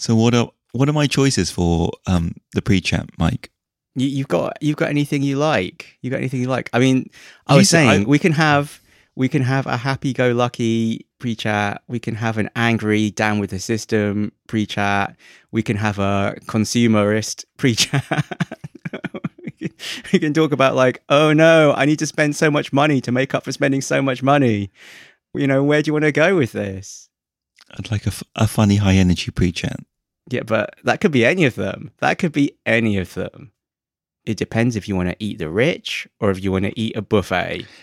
So what are what are my choices for um the pre-chat, Mike? You, you've got you've got anything you like? You got anything you like? I mean, I was said- saying I- we can have we can have a happy-go-lucky pre-chat. We can have an angry, down with the system pre-chat. We can have a consumerist pre-chat. we, can, we can talk about like, oh no, I need to spend so much money to make up for spending so much money. You know, where do you want to go with this? I'd like a, f- a funny high energy pre-chat. Yeah, but that could be any of them. That could be any of them. It depends if you want to eat the rich or if you want to eat a buffet.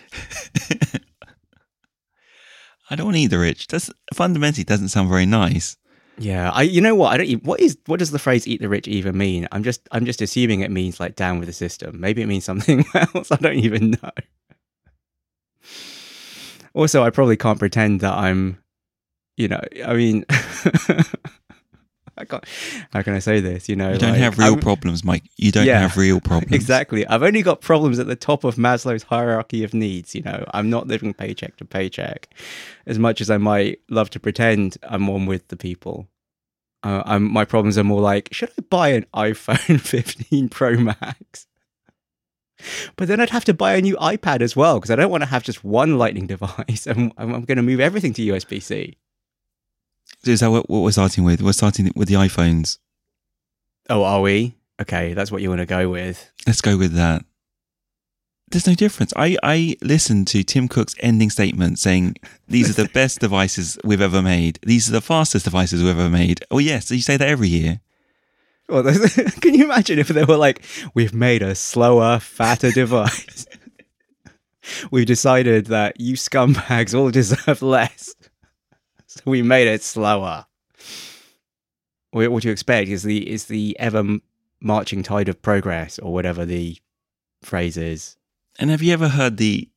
I don't want to eat the rich. That's fundamentally doesn't sound very nice. Yeah, I. You know what? I don't. What is? What does the phrase "eat the rich" even mean? I'm just. I'm just assuming it means like down with the system. Maybe it means something else. I don't even know. Also, I probably can't pretend that I'm. You know, I mean, I can't. How can I say this? You know, You don't like, have real I'm- problems, Mike. You don't Yeah, have real problems. Exactly. I've only got problems at the top of Maslow's hierarchy of needs. You know, I'm not living paycheck to paycheck as much as I might love to pretend I'm one with the people. Uh, I'm, my problems are more like, should I buy an iPhone 15 Pro Max? But then I'd have to buy a new iPad as well because I don't want to have just one Lightning device. I'm, I'm going to move everything to USB C. Is that what, what we're starting with? We're starting with the iPhones. Oh, are we? Okay, that's what you want to go with. Let's go with that. There's no difference. I, I listened to Tim Cook's ending statement saying these are the best devices we've ever made. These are the fastest devices we've ever made. Oh yes, you say that every year. Well, can you imagine if they were like, we've made a slower, fatter device? We've decided that you scumbags all deserve less. So we made it slower. What what do you expect? Is the is the ever marching tide of progress or whatever the phrase is? And have you ever heard the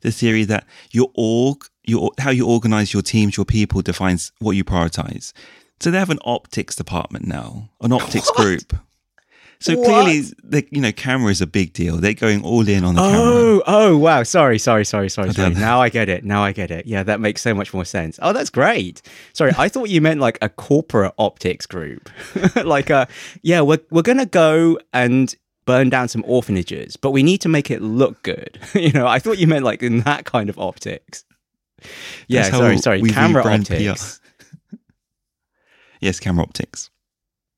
the theory that your org, your how you organize your teams, your people defines what you prioritize? So they have an optics department now, an optics What? group. So What? clearly, the, you know, camera is a big deal. They're going all in on the camera. Oh, oh, wow. Sorry, sorry, sorry, sorry, I sorry. Now I get it. Now I get it. Yeah, that makes so much more sense. Oh, that's great. Sorry, I thought you meant like a corporate optics group. like, uh, yeah, we're, we're going to go and burn down some orphanages, but we need to make it look good. you know, I thought you meant like in that kind of optics. Yeah, sorry, sorry. Camera optics. Yes, camera optics.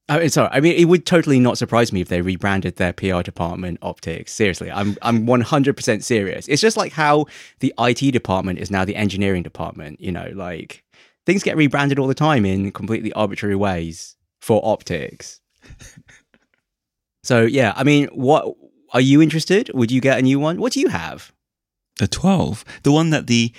I mean, sorry. I mean, it would totally not surprise me if they rebranded their PR department optics. Seriously, I'm I'm 100% serious. It's just like how the IT department is now the engineering department. You know, like things get rebranded all the time in completely arbitrary ways for optics. so yeah, I mean, what are you interested? Would you get a new one? What do you have? A twelve, the one that the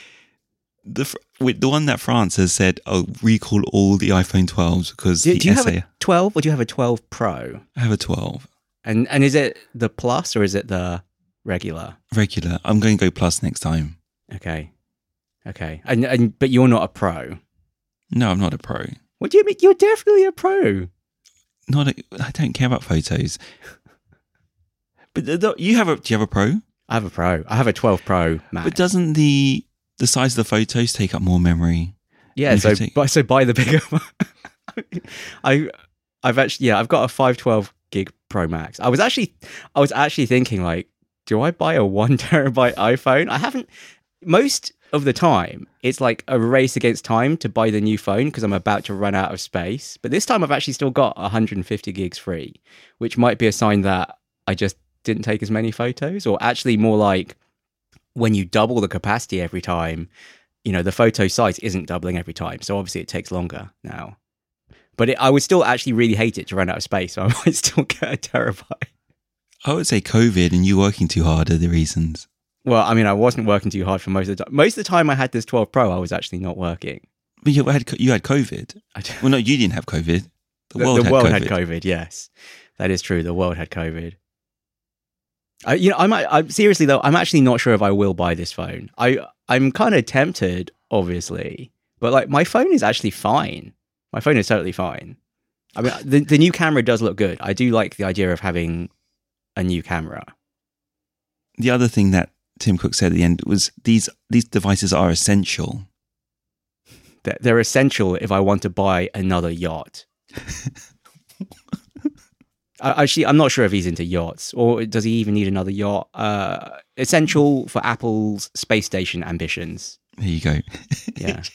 the the one that France has said, oh, recall all the iPhone 12s because Do, the do you have a 12 or do you have a 12 Pro? I have a 12 And and is it the plus or is it the regular? regular. I'm going to go plus next time. Okay. Okay. And and but you're not a pro. No, I'm not a pro. What do you mean? You're definitely a pro. Not a, I don't care about photos. But the, the- you have a do you have a pro? I have a pro. I have a 12 Pro Max. But doesn't the the size of the photos take up more memory? yeah, so take- buy, so buy the bigger one. I I've actually yeah, I've got a 512 gig Pro Max. I was actually I was actually thinking like do I buy a 1 terabyte iPhone? I haven't most of the time it's like a race against time to buy the new phone because I'm about to run out of space. But this time I've actually still got 150 gigs free, which might be a sign that I just didn't take as many photos or actually more like when you double the capacity every time, you know, the photo size isn't doubling every time. So obviously it takes longer now. But it, I would still actually really hate it to run out of space. So I might still get a terabyte. I would say COVID and you working too hard are the reasons. Well, I mean, I wasn't working too hard for most of the time. Most of the time I had this 12 Pro, I was actually not working. But you had you had COVID. Well, no, you didn't have COVID. The, the world, had, world COVID. had COVID. Yes, that is true. The world had COVID. I, you know, I'm, I'm seriously though. I'm actually not sure if I will buy this phone. I, I'm kind of tempted, obviously, but like my phone is actually fine. My phone is totally fine. I mean, the the new camera does look good. I do like the idea of having a new camera. The other thing that Tim Cook said at the end was these these devices are essential. They're, they're essential if I want to buy another yacht. I- Actually, I'm not sure if he's into yachts or does he even need another yacht. Uh, essential for Apple's space station ambitions. There you go. Yeah.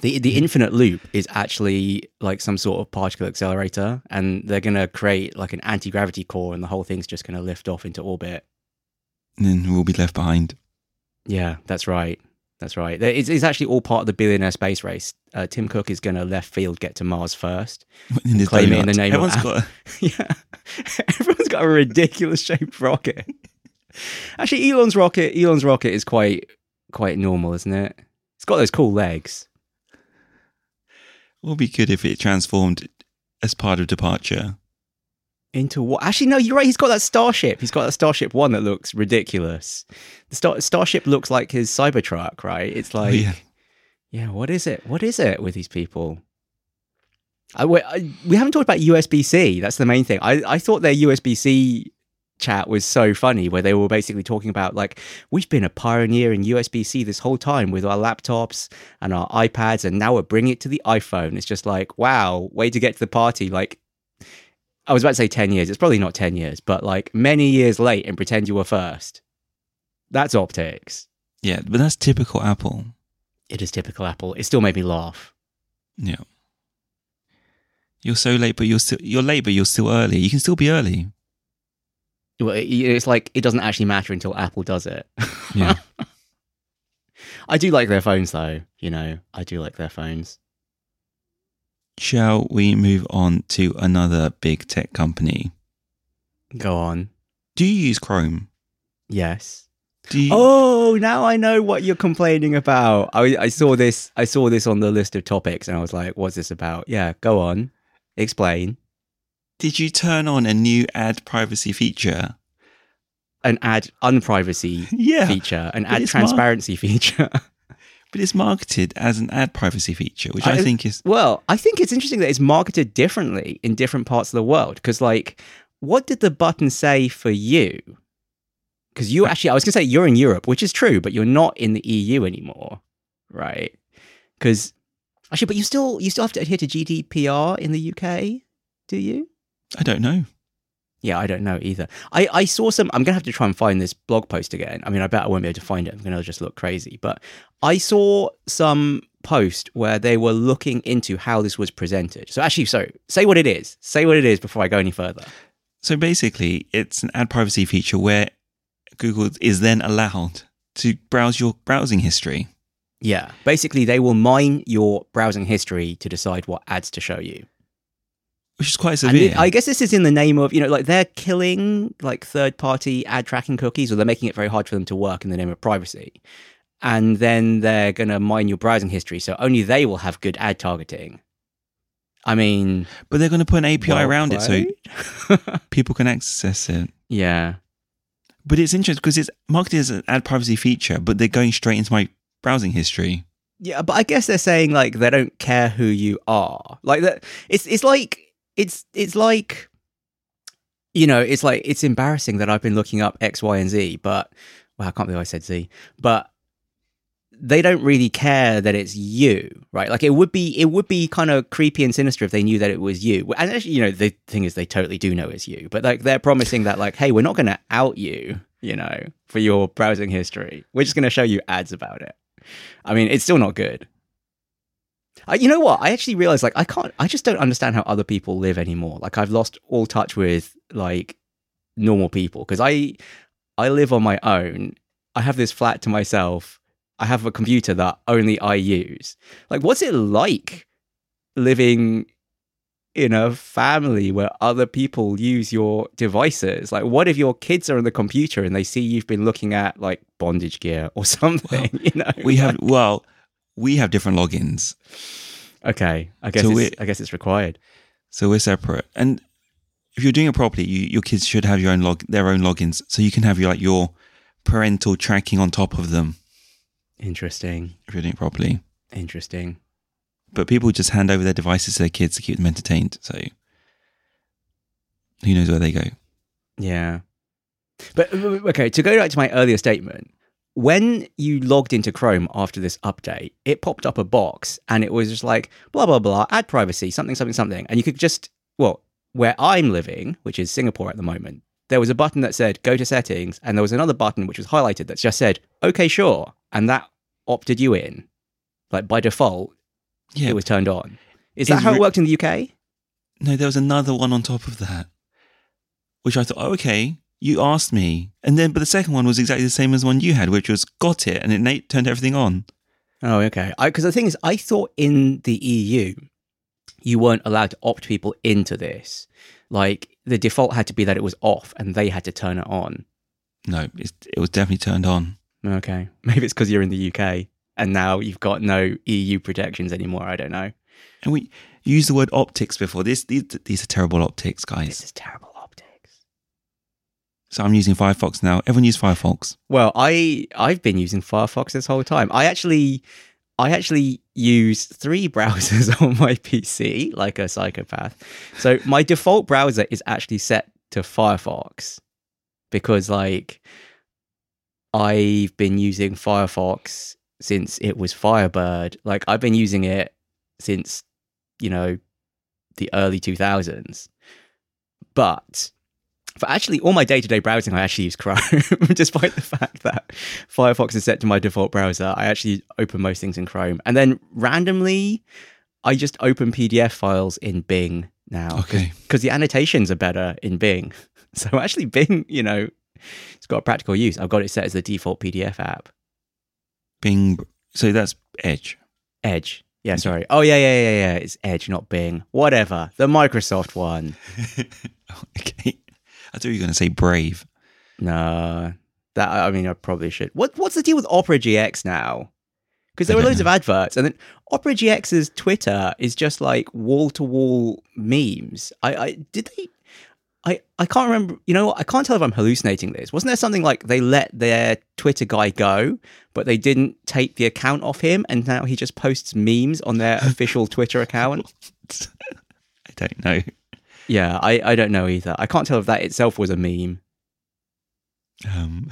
the the infinite loop is actually like some sort of particle accelerator, and they're gonna create like an anti gravity core, and the whole thing's just gonna lift off into orbit. And then we'll be left behind. Yeah, that's right. That's right. It's, it's actually all part of the billionaire space race. Uh, Tim Cook is going to left field get to Mars first. In his Claim it in the name of Everyone's Apple. got. A, yeah, everyone's got a ridiculous shaped rocket. Actually, Elon's rocket, Elon's rocket is quite quite normal, isn't it? It's got those cool legs. it would be good if it transformed as part of departure. Into what? Actually, no, you're right. He's got that starship. He's got that Starship One that looks ridiculous. The star- Starship looks like his Cybertruck, right? It's oh, like, oh, yeah. yeah, what is it? What is it with these people? I, we, I, we haven't talked about USB C. That's the main thing. I, I thought their USB C chat was so funny, where they were basically talking about like we've been a pioneer in USB C this whole time with our laptops and our iPads, and now we're bringing it to the iPhone. It's just like wow, way to get to the party. Like I was about to say ten years. It's probably not ten years, but like many years late, and pretend you were first. That's optics. Yeah, but that's typical Apple. It is typical Apple. It still made me laugh. Yeah. You're so late, but you're still you're late, but you're still early. You can still be early. Well, It's like it doesn't actually matter until Apple does it. Yeah. I do like their phones, though. You know, I do like their phones. Shall we move on to another big tech company? Go on. Do you use Chrome? Yes. Do you? Oh, now I know what you're complaining about. I, I saw this. I saw this on the list of topics, and I was like, "What's this about?" Yeah, go on. Explain. Did you turn on a new ad privacy feature? An ad unprivacy Yeah, feature, an but ad it's mar- transparency feature. But it's marketed as an ad privacy feature, which I, I- think is Well, I think it's interesting that it's marketed differently in different parts of the world. Because, like, what did the button say for you? Because you actually, I was going to say you're in Europe, which is true, but you're not in the EU anymore, right? Because actually, but you still you still have to adhere to GDPR in the UK, do you? I don't know. Yeah, I don't know either. I, I saw some. I'm gonna have to try and find this blog post again. I mean, I bet I won't be able to find it. I'm gonna just look crazy. But I saw some post where they were looking into how this was presented. So actually, so say what it is. Say what it is before I go any further. So basically, it's an ad privacy feature where Google is then allowed to browse your browsing history. Yeah, basically, they will mine your browsing history to decide what ads to show you. Which is quite And severe. it- I guess this is in the name of you know, like they're killing like third-party ad tracking cookies, or they're making it very hard for them to work in the name of privacy. And then they're gonna mine your browsing history, so only they will have good ad targeting. I mean, but they're going to put an API well around it so people can access it. yeah, But it's interesting because it's marketed as an ad privacy feature, but they're going straight into my browsing history. yeah, but I guess they're saying like they don't care who you are. Like that, it's it's like it's it's like you know, it's like it's embarrassing that I've been looking up X, Y, and Z, but well, I can't believe I said Z, but they don't really care that it's you, right? Like it would be, it would be kind of creepy and sinister if they knew that it was you. And actually, you know, the thing is, they totally do know it's you, but like they're promising that, like, hey, we're not going to out you, you know, for your browsing history. We're just going to show you ads about it. I mean, it's still not good. I, you know what? I actually realized, like, I can't, I just don't understand how other people live anymore. Like, I've lost all touch with like normal people because I, I live on my own. I have this flat to myself. I have a computer that only I use. Like, what's it like living in a family where other people use your devices? Like, what if your kids are on the computer and they see you've been looking at like bondage gear or something? you know, We have, well, we have different logins. okay. I guess So it's, I guess it's required. So we're separate. And if you're doing it properly, you, your kids should have your own log, their own logins. So you can have your, like, your parental tracking on top of them Interesting. if you're doing it properly. Interesting. But people just hand over their devices to their kids to keep them entertained. So who knows where they go? Yeah. But okay, to go back to my earlier statement, when you logged into Chrome after this update, it popped up a box and it was just like blah blah blah, ad privacy, something something something, and you could just well, where I'm living, which is Singapore at the moment, there was a button that said go to settings, and there was another button which was highlighted that just said okay sure, and that opted you in, like by default, Yeah. it was turned on. Is It's that how it worked in the UK? no, there was another one on top of that, which I thought, oh, okay, you asked me, and then but the second one was exactly the same as the one you had, which was got it, and it na- turned everything on. Oh, okay. Because the thing is, I thought in the EU, you weren't allowed to opt people into this. Like the default had to be that it was off, and they had to turn it on. No, it's, it was definitely turned on. Okay, maybe it's because you're in the UK, and now you've got no EU protections anymore. I don't know. And we used the word optics before. This these these are terrible optics, guys. This is terrible. So I'm using Firefox now. Everyone use Firefox. Well, I I've been using Firefox this whole time. I actually I actually use three browsers on my PC like a psychopath. So my default browser is actually set to Firefox because like I've been using Firefox since it was Firebird. Like I've been using it since you know the early 2000s. But for actually all my day-to-day browsing i actually use chrome despite the fact that firefox is set to my default browser. I actually open most things in chrome. And then randomly i just open pdf files in bing now. Okay. because the annotations are better in bing. So actually bing you know it's got a practical use. I've got it set as the default pdf app. Bing. So that's Edge. edge. Yeah sorry. Oh yeah yeah yeah yeah. It's edge not bing. Whatever. The microsoft one. Okay. I thought you were going to say Brave. No, that I mean, I probably should. What What's the deal with Opera GX now? Because there I were loads of adverts, and then Opera GX's Twitter is just like wall to wall memes. I, I did they. I, I can't remember. You know, what? I can't tell if I'm hallucinating this. Wasn't there something like they let their Twitter guy go, but they didn't take the account off him, and now he just posts memes on their official Twitter account? I don't know. Yeah, I, I don't know either. I can't tell if that itself was a meme. Um,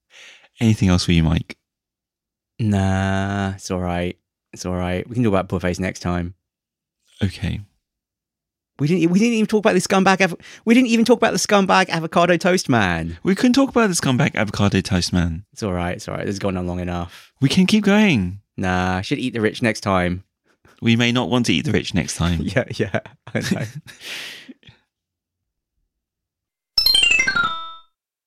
anything else for you, Mike? Nah, it's all right. It's all right. We can talk about buffets next time. Okay. We didn't. We didn't even talk about the scumbag. We didn't even talk about the scumbag avocado toast man. We couldn't talk about the scumbag avocado toast man. It's all right. It's all right. This has gone on long enough. We can keep going. Nah, should eat the rich next time. We may not want to eat the rich next time. Yeah, yeah. I know.